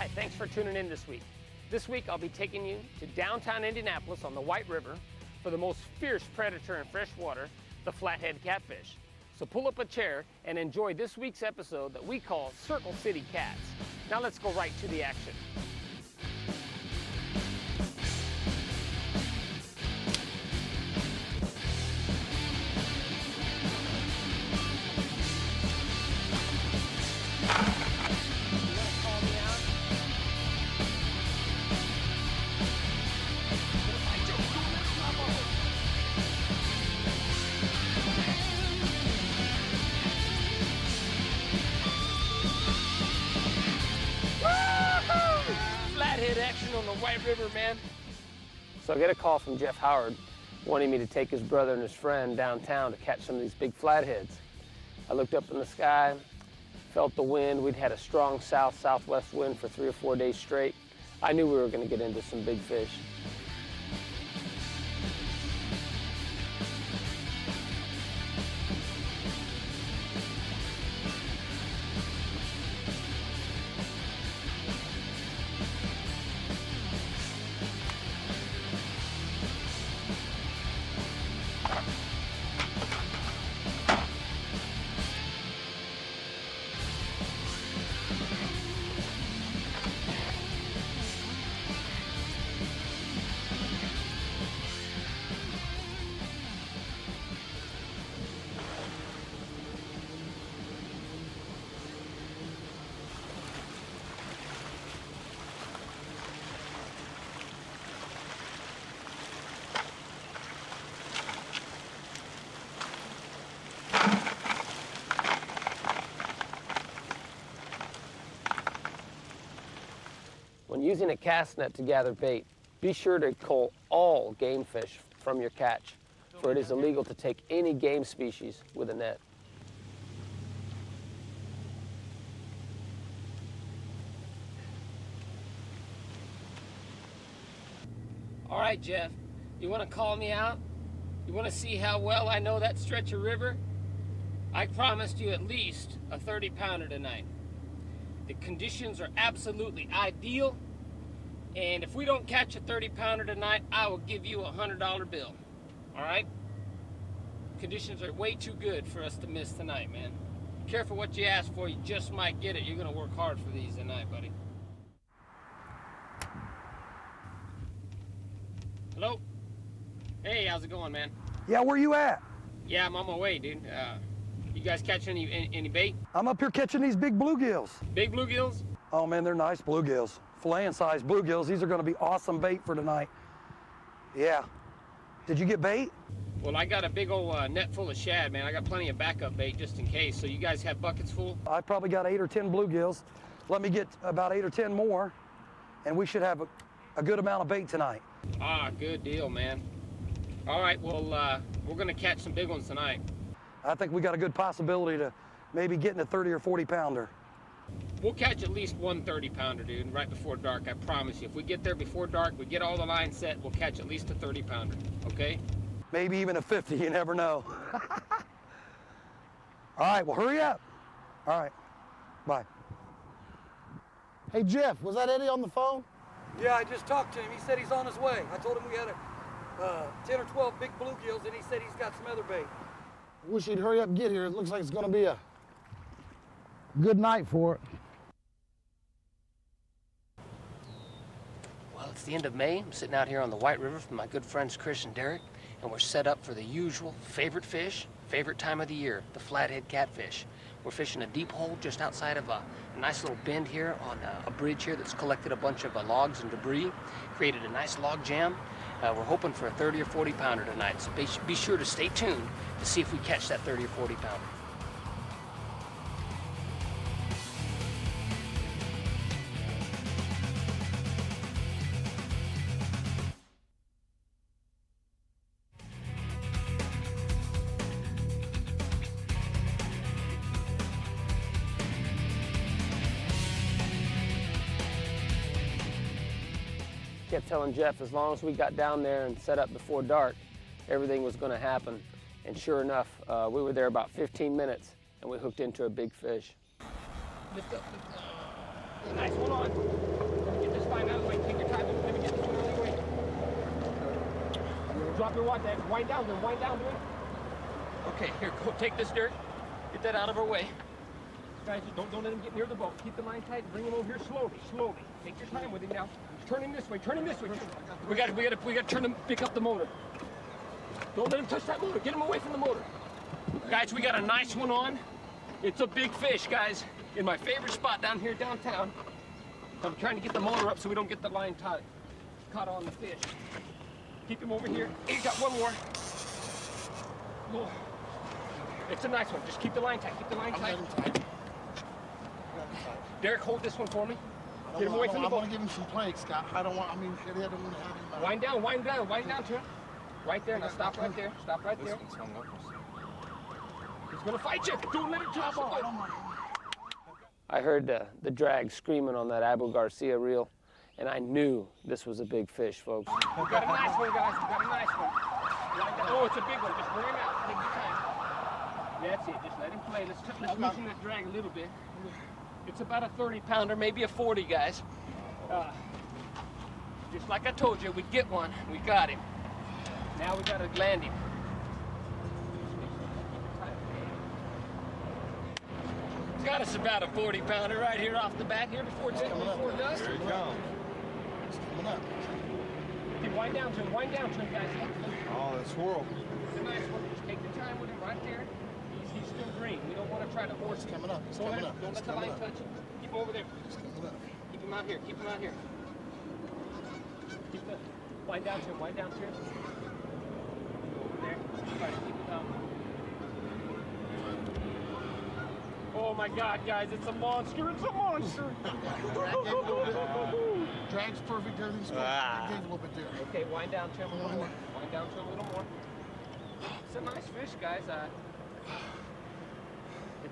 Hi, thanks for tuning in this week. This week I'll be taking you to downtown Indianapolis on the White River for the most fierce predator in freshwater, the flathead catfish. So pull up a chair and enjoy this week's episode that we call Circle City Cats. Now let's go right to the action. Flathead action on the White River, man. So I get a call from Jeff Howard wanting me to take his brother and his friend downtown to catch some of these big flatheads. I looked up in the sky, felt the wind. We'd had a strong south-southwest wind for three or four days straight. I knew we were going to get into some big fish. Using a cast net to gather bait, be sure to cull all game fish from your catch, for it is illegal to take any game species with a net. All right, Jeff, you want to call me out? You want to see how well I know that stretch of river? I promised you at least a 30 pounder tonight. The conditions are absolutely ideal. And if we don't catch a 30 pounder tonight, I will give you a $100 bill. All right? Conditions are way too good for us to miss tonight, man. Careful what you ask for, you just might get it. You're going to work hard for these tonight, buddy. Hello? Hey, how's it going, man? Yeah, where you at? Yeah, I'm on my way, dude. Uh, you guys catch any, any any bait? I'm up here catching these big bluegills. Big bluegills? Oh man, they're nice bluegills. Filleting size bluegills. These are gonna be awesome bait for tonight. Yeah. Did you get bait? Well, I got a big old uh, net full of shad, man. I got plenty of backup bait just in case. So you guys have buckets full? I probably got eight or 10 bluegills. Let me get about eight or 10 more, and we should have a, a good amount of bait tonight. Ah, good deal, man. All right, well, uh, we're gonna catch some big ones tonight. I think we got a good possibility to maybe getting a 30 or 40 pounder. We'll catch at least one 30 pounder, dude, right before dark. I promise you. If we get there before dark, we get all the lines set, we'll catch at least a 30 pounder. Okay? Maybe even a 50, you never know. All right, well, hurry up. All right, bye. Hey Jeff, was that Eddie on the phone? Yeah, I just talked to him. He said he's on his way. I told him we had a uh, 10 or 12 big bluegills, and he said he's got some other bait. Wish he'd hurry up and get here. It looks like it's gonna be a good night for it. Well, it's the end of May. I'm sitting out here on the White River with my good friends Chris and Derek, and we're set up for the usual favorite fish, favorite time of the year, the flathead catfish. We're fishing a deep hole just outside of a, a nice little bend here on a, a, bridge here that's collected a bunch of uh, logs and debris, created a nice log jam. Uh, we're hoping for a 30 or 40 pounder tonight, so be, be sure to stay tuned to see if we catch that 30 or 40 pounder. Kept telling Jeff as long as we got down there and set up before dark, everything was going to happen. And sure enough, uh, we were there about 15 minutes and we hooked into a big fish. Lift up, lift up. Nice one on. Get this line out of the way. Take your time. Let me get this one out of the way. Drop your wad. Wind down there. Wind down there. Okay, here, go take this dirt. Get that out of our way. Guys, don't, don't let him get near the boat. Keep the line tight. Bring him over here slowly, slowly. Take your time with him now. Turn him this way. Turn him this way. We got to, we got to, we got to turn him. Pick up the motor. Don't let him touch that motor. Get him away from the motor. Guys, we got a nice one on. It's a big fish, guys. In my favorite spot down here downtown. I'm trying to get the motor up so we don't get the line tied, caught on the fish. Keep him over here. Hey, got one more. Oh. It's a nice one. Just keep the line tight. Keep the line tight. letting. I'm letting tight. Derek, hold this one for me. I Get him away from the I boat. want to give him some play, Scott. I don't want. I mean, shit, I don't want to have him. uh, Wind down, wind down, wind down to him. Right there. Now stop right there. Stop right there. He's gonna fight you. Don't let him touch the I boat. don't mind. I heard uh, the drag screaming on that Abu Garcia reel, and I knew this was a big fish, folks. We got a nice one, guys. We got a nice one. Line. Oh, it's a big one. Just bring him out. Take your time. That's it. Just let him play. Let's, t- let's loosen that drag a little bit. It's about a 30 pounder, maybe a 40, guys. Uh, just like I told you, we'd get one. We got him. Now we gotta land him. Got us about a 40 pounder right here off the bat here before it, before it does. Here he comes. It's coming up. Okay, wind down to him, wind down to him, guys. Oh, that swirl. It's a nice one. Just take your time with him right there. He's, he's still green. We don't want to try to force It's him. coming up. It's Don't coming let, up. don't let the line touch him. Keep over there. It's coming up. Keep him out here. Keep him out here. Keep the wind down to him. Wind down to him. Over there. Try to keep him out. Oh my God, guys! It's a monster! It's a monster! Drag gave a little bit. Drag's perfect. Everything's perfect. Ah. Drag gave a little bit there. Okay, wind down to him a little more. Wind down to him a little more. It's a nice fish, guys. Uh, it's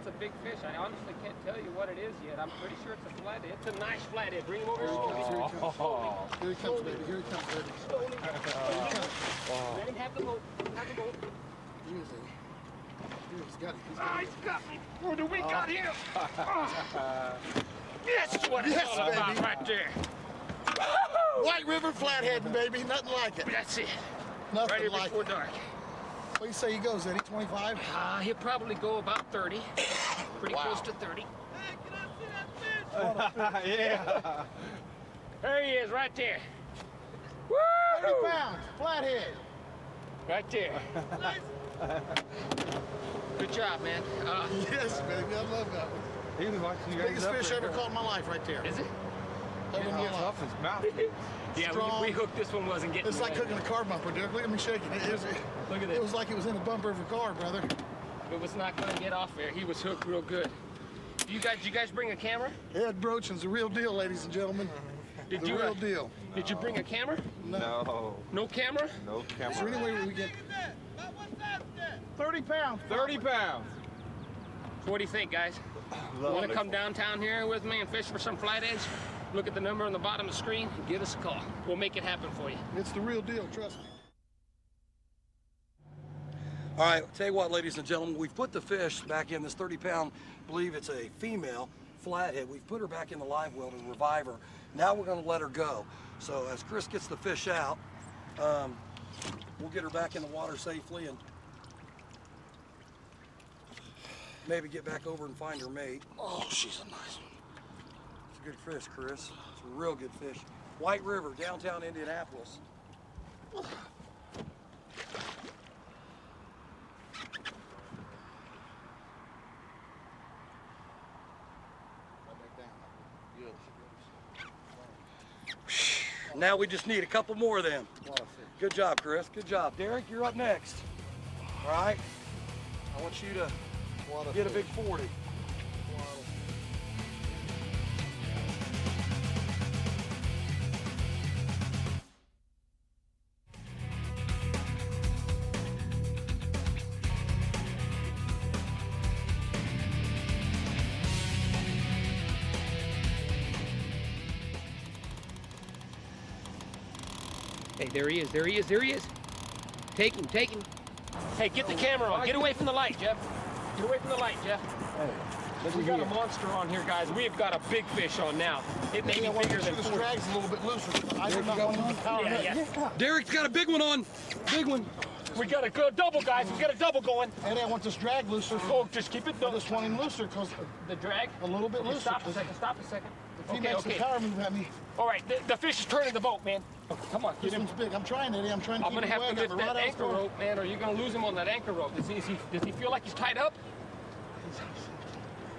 a big fish. I honestly can't tell you what it is yet. I'm pretty sure it's a flathead. It's a nice flathead. Bring him over here slowly. Here he comes. Slowly. Here he comes, baby. Here he comes, baby. Slowly. Let him have the boat. Have the boat. Here he is. Here, he's got it. He's Ah, got it. he's got me. What do we got here? That's what it's Yes, all about right there. White River flathead, baby. Nothing like it. That's it. Nothing Right here like before it. dark. What do you say he goes, Eddie? 25? Uh, he'll probably go about 30. Pretty Wow. close to 30. yeah. There he is, right there. Woo! 30 pounds. Flathead. Right there. Good job, man. Uh, Yes, baby. I love that one. He was watching you guys Biggest fish I there. ever caught in my life right there. is it? Ever in my It's life. off his mouth. Yeah, Strong. we, we hooked this one wasn't getting It's like away. cooking a car bumper, Derek. Look at me shaking it. It was, Look at this. it was like it was in the bumper of a car, brother. It was not going to get off there. He was hooked real good. Do you guys, did you guys bring a camera? Ed Brochin's the real deal, ladies and gentlemen. Did The you? real uh, deal. Did you bring a camera? No. No camera? No Is there camera. any way we get 30 pounds? 30 pounds. So what do you think, guys? Want to come downtown here with me and fish for some flatheads? Look at the number on the bottom of the screen and give us a call. We'll make it happen for you. It's the real deal, trust me. All right, tell you what, ladies and gentlemen, we've put the fish back in this 30 pound, believe it's a female flathead. We've put her back in the live well to revive her. Now we're gonna let her go. So as Chris gets the fish out, um, we'll get her back in the water safely and maybe get back over and find her mate. Oh, she's a nice one. It's a good fish, Chris. It's a real good fish. White River, downtown Indianapolis. Right back down. Good. Now we just need a couple more of them. A lot of fish. Good job, Chris. Good job. Derek, you're up next. All right? I want you to get a big 40. Hey, there he is. There he is. There he is. Take him. Take him. Hey, get the camera on. Get away from the light, Jeff. Get away from the light, Jeff. Hey, We got a monster on here, guys. We've got a big fish on now. It may be I want bigger to than the drag's a little bit looser. I do not got want to one? power Yeah, net. yeah. Derek's got a big one on. Big one. We got a good double, guys. We got a double going. Eddie, I want this drag looser. Oh, just keep it I double. just want him looser because The drag. a little bit looser. Stop a second. Stop a second. If he Okay, makes okay. a power move at me, All right, the, the fish is turning the boat, man. Come on, this get him. one's big. I'm trying, Eddie. I'm trying to I'm keep gonna him have to away. I lift that the anchor for rope, man, or you're gonna lose him on that anchor rope. Does he, is he, does he feel like he's tied up?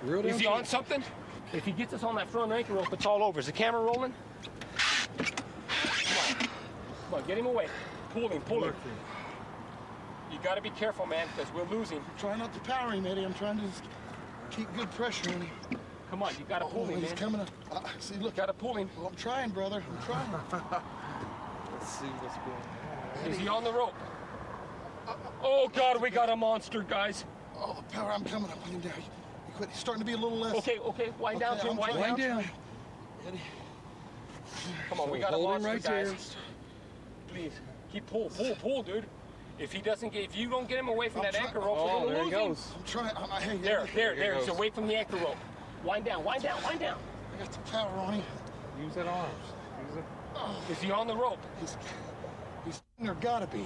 Real Is he on something? If he gets us on that front anchor rope, it's all over. Is the camera rolling? Come on, Come on get him away. Pull him, pull him. You gotta be careful, man, because we're losing. Try not to power him, Eddie. I'm trying to just keep good pressure on him. Come on, you gotta pull Oh, him, he's man. coming up. Uh, see, look. Gotta pull him. Well, I'm trying, brother. I'm trying. Let's see what's going on. Is he on the rope? Oh God, we got a monster, guys. Oh, the power. I'm coming up. Him down. You quit. He's starting to be a little less. Okay, okay, wind down, Jim, I'm wind down. Wind down. Eddie. Come on, we got a Hold him monster, right guys. Please, keep pull, pull, pull, dude. If he doesn't get, if you don't get him away from I'm that anchor rope, Oh, we're gonna there lose he him. goes. I'm trying. I'm, I, hey, There, Eddie, there, There there. He's away from the anchor rope. Wind down, wind down, wind down. I got the power on him. Use that arms. Use it. Is he on the rope? He's, he's there. Gotta be.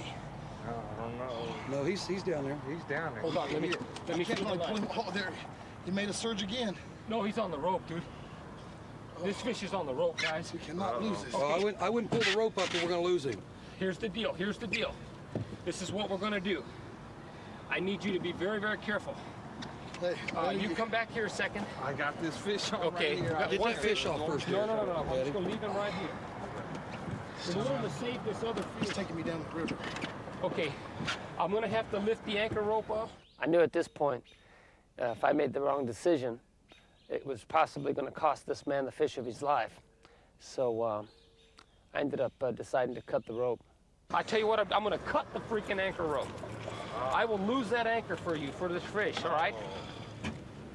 No, I don't know. No, he's he's down there. He's down there. Hold on, let me, let me Can't see the pull line. him. Oh, there. He made a surge again. No, he's on the rope, dude. This fish is on the rope, guys. We cannot lose this. Oh, I wouldn't I wouldn't pull the rope up, or we're gonna lose him. Here's the deal. Here's the deal. This is what we're gonna do. I need you to be very, very careful. Hey, Uh, you come back here a second. I got this fish on Okay. right here. we got Get one that fish off first. No, no, no, no. I'm just gonna leave him right here. In order to save this other he's fish. taking me down the river. Okay, I'm gonna have to lift the anchor rope up. I knew at this point, uh, if I made the wrong decision, it was possibly gonna cost this man the fish of his life. So uh, I ended up uh, deciding to cut the rope. I tell you what, I'm, I'm gonna cut the freaking anchor rope. I will lose that anchor for you, for this fish, all right?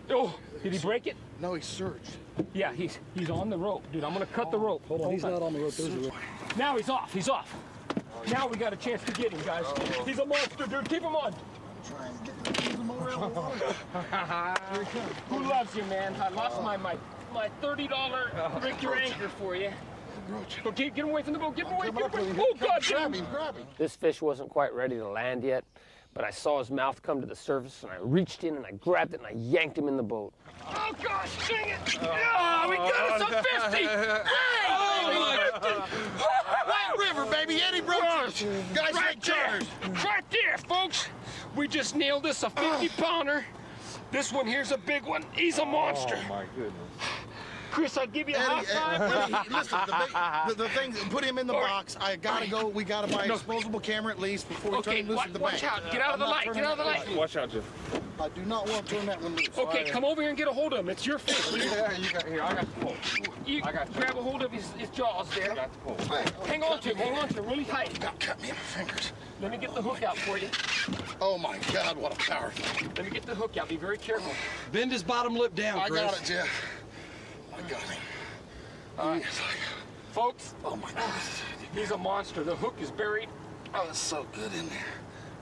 Oh, did he break it? No, he surged. Yeah, he's he's on the rope, dude. I'm gonna cut the rope. Hold on, he's not on the rope. There's a rope. Now he's off. He's off. Now we got a chance to get him, guys. He's a monster, dude. Keep him on. Trying to get the, the motor out of the water. Who loves you, man? I lost my my my thirty dollar Victor anchor for you. Roach. Okay, get him away from the boat. Get him away. Coming Get up him away. Oh God, Grab him. him, grab him. This fish wasn't quite ready to land yet, but I saw his mouth come to the surface and I reached in and I grabbed it and I yanked him in the boat. Oh gosh, dang it! Oh, oh we got us a fifty. Oh, White River, baby. Eddie Brooks. Guys Right make there, charters. right there, folks. We just nailed this a 50 pounder. This one here's a big one. He's a oh, monster. Oh my goodness. Chris, I'll give you a high eh, five. Eddie, Eddie, listen, the, the, the thing, put him in the All right. box. I gotta go. We gotta buy a No. disposable camera at least before we Okay, turn him loose wa- at the back. watch bank. out. Get uh, out of the light. Get out of the light. Watch out, Jeff. I do not want to turn that one loose. Okay, come over here and get a hold of him. It's your fish. Yeah, you got here. I got the pole. You I got you. grab a hold of his, his jaws I got the pole. Hang on to him. Hang on to him really tight. Got cut me in my fingers. Let me get the hook out for you. Oh my God, what a power. Let me get the hook out. Be very careful. Bend his bottom lip down, I Chris. got it, Jeff. I got him. All right. Yes, Folks, Oh my God. he's a monster. The hook is buried. Oh, it's so good in there.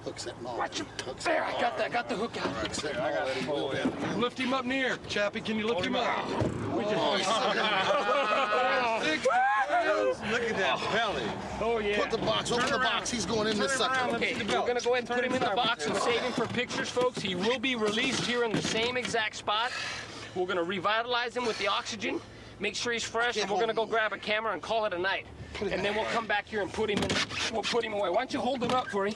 Hooks that mom. Watch him. Hooks There, I got that. Got the hook out. Hooks that I got it. Lift him up near, Chappie. Can you lift him up? Oh, oh he's so good. Look at that belly. Oh yeah. Put the box, open the box. He's going in this sucker. Okay, we're gonna go ahead and put him in the box and save him for pictures, folks. He will be released here in the same exact spot. We're gonna revitalize him with the oxygen, make sure he's fresh, and we're gonna go grab a camera and call it a night. And then we'll come back here and put him in. We'll put him away. Why don't you hold him up for me?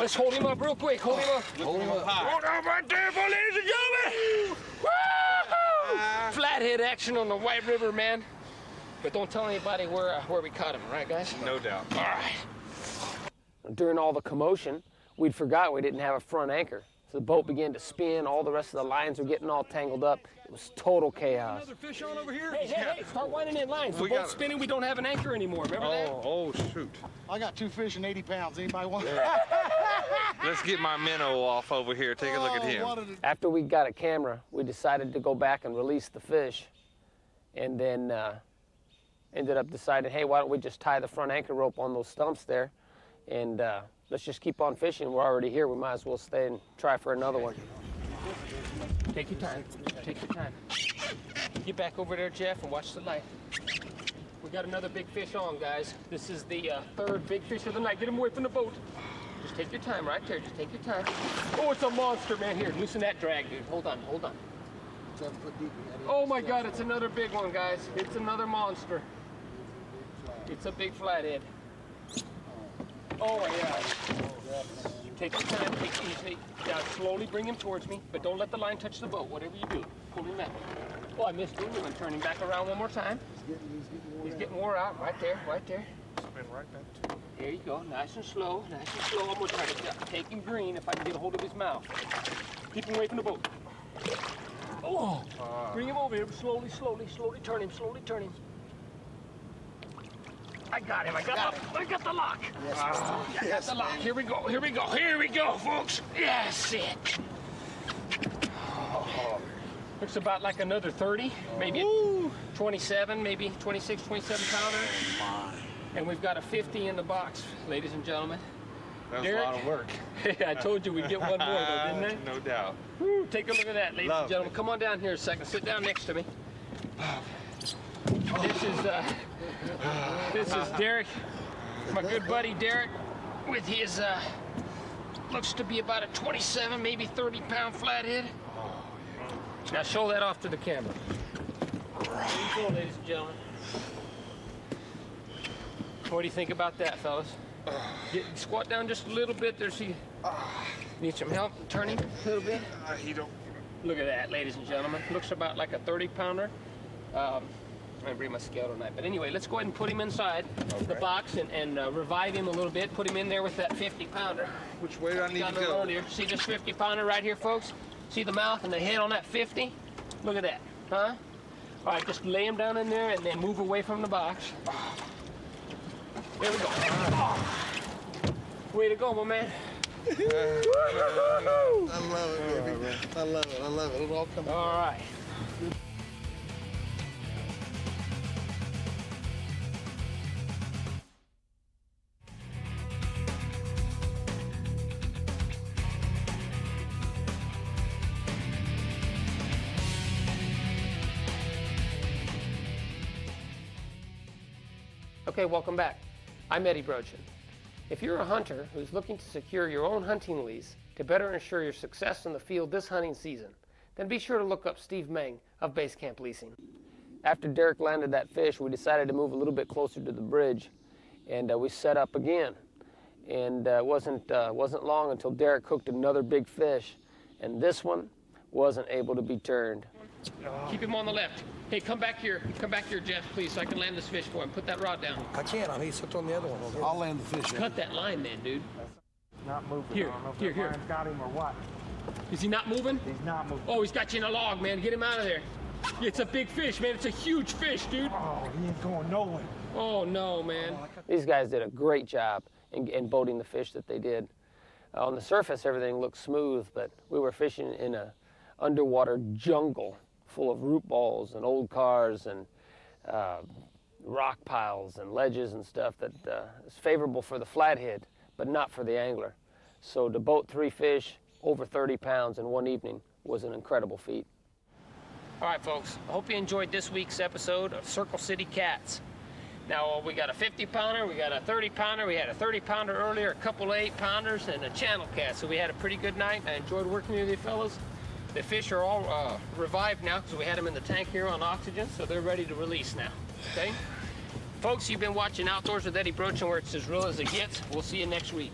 Let's hold him up real quick. Hold him up. Hold him up. Hold up right there, ladies and gentlemen. Woo! Flathead action on the White River, man. But don't tell anybody where uh, where we caught him, all right, guys? No doubt. All right. During all the commotion, we'd forgot we didn't have a front anchor. So the boat began to spin, all the rest of the lines were getting all tangled up. It was total chaos. Another fish on over here? Hey, hey, hey, start winding in lines. The We boat's got it. spinning, we don't have an anchor anymore. Remember that? Oh, oh shoot. I got two fish and 80 pounds. Anybody want? Let's get my minnow off over here. Take a look at Oh, him. what After we got a camera, we decided to go back and release the fish. And then uh, ended up deciding, hey, why don't we just tie the front anchor rope on those stumps there? And uh, let's just keep on fishing. We're already here. We might as well stay and try for another one. Take your time. Take your time. Get back over there, Jeff, and watch the light. We got another big fish on, guys. This is the uh, third big fish of the night. Get him away from the boat. Just take your time right there. Just take your time. Oh, it's a monster, man. Here, loosen that drag, dude. Hold on, hold on. Oh my God, it's another big one, guys. It's another monster. It's a big flathead. Oh God. Take your time, take it easy. Now slowly bring him towards me, but don't let the line touch the boat, whatever you do. Pull him back. Oh, I missed him. I'm him back around one more time. He's getting wore out, right there, right there. Spin right back to There you go, nice and slow, nice and slow. I'm gonna try to take him green if I can get a hold of his mouth. Keep him away from the boat. Oh, ah. bring him over here, slowly, slowly, slowly turn him, slowly turn him. I got him, I got, the, I got the lock. Yes, ah, I got the lock. Here we go, here we go, here we go, folks. Yes, it. Oh. Looks about like another 30, maybe 27, maybe 26, 27 pounder. Oh, and we've got a 50 in the box, ladies and gentlemen. That was Derek? a lot of work. I told you we'd get one more, though, didn't I? no doubt. Woo, take a look at that, ladies and Lovely. gentlemen. Come on down here a second. Sit down next to me. This is uh, this is Derek, my good buddy Derek, with his uh, looks to be about a 27, maybe 30 pound flathead. Now show that off to the camera. Go, ladies and gentlemen. What do you think about that, fellas? Get, squat down just a little bit. There's he. Need some help turning a little bit? Uh, he don't. Look at that, ladies and gentlemen. Looks about like a 30 pounder. Um, I'm gonna bring my scale tonight. But anyway, let's go ahead and put him inside the box and, and uh, revive him a little bit. Put him in there with that 50 pounder. Which way do I need to go? here. See this 50 pounder right here, folks? See the mouth and the head on that 50? Look at that, huh? All right, just lay him down in there and then move away from the box. There we go. Way to go, my man. I love it, baby. I love it. I love it. It'll all come. All right. Okay, welcome back. I'm Eddie Brochin. If you're a hunter who's looking to secure your own hunting lease to better ensure your success in the field this hunting season, then be sure to look up Steve Meng of Base Camp Leasing. After Derek landed that fish, we decided to move a little bit closer to the bridge, and uh, we set up again. And uh, it wasn't uh, wasn't long until Derek hooked another big fish, and this one wasn't able to be turned. Keep him on the left. Hey, come back here. Come back here, Jeff, please, so I can land this fish for him. Put that rod down. I can't. I mean, he's hooked on the other one. I'll land the fish. Cut that line, then, dude. Not moving. Here, I don't know if here, here. got him or what. Is he not moving? He's not moving. Oh, he's got you in a log, man. Get him out of there. It's a big fish, man. It's a huge fish, dude. Oh, he ain't going nowhere. Oh, no, man. These guys did a great job in, in boating the fish that they did. Uh, on the surface, everything looked smooth, but we were fishing in a underwater jungle full of root balls and old cars and uh, rock piles and ledges and stuff that uh, is favorable for the flathead, but not for the angler. So to boat three fish over 30 pounds in one evening was an incredible feat. All right, folks. I hope you enjoyed this week's episode of Circle City Cats. Now, uh, we got a 50 pounder, we got a 30 pounder, we had a 30 pounder earlier, a couple eight pounders, and a channel cat. So we had a pretty good night. I enjoyed working with you fellas. The fish are all uh, revived now because we had them in the tank here on oxygen, so they're ready to release now. Okay? Folks, you've been watching Outdoors with Eddie Brochin, where it's as real as it gets. We'll see you next week.